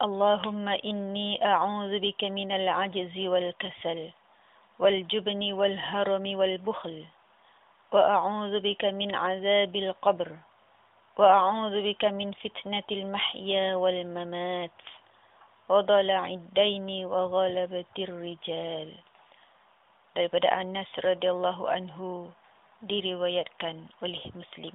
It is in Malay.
اللهم إني أعوذ بك من العجز والكسل والجبن والهرم والبخل وأعوذ بك من عذاب القبر وأعوذ بك من فتنة المحيا والممات وضلع الدين وغلبة الرجال daripada Anas radhiyallahu anhu diriwayatkan oleh Muslim.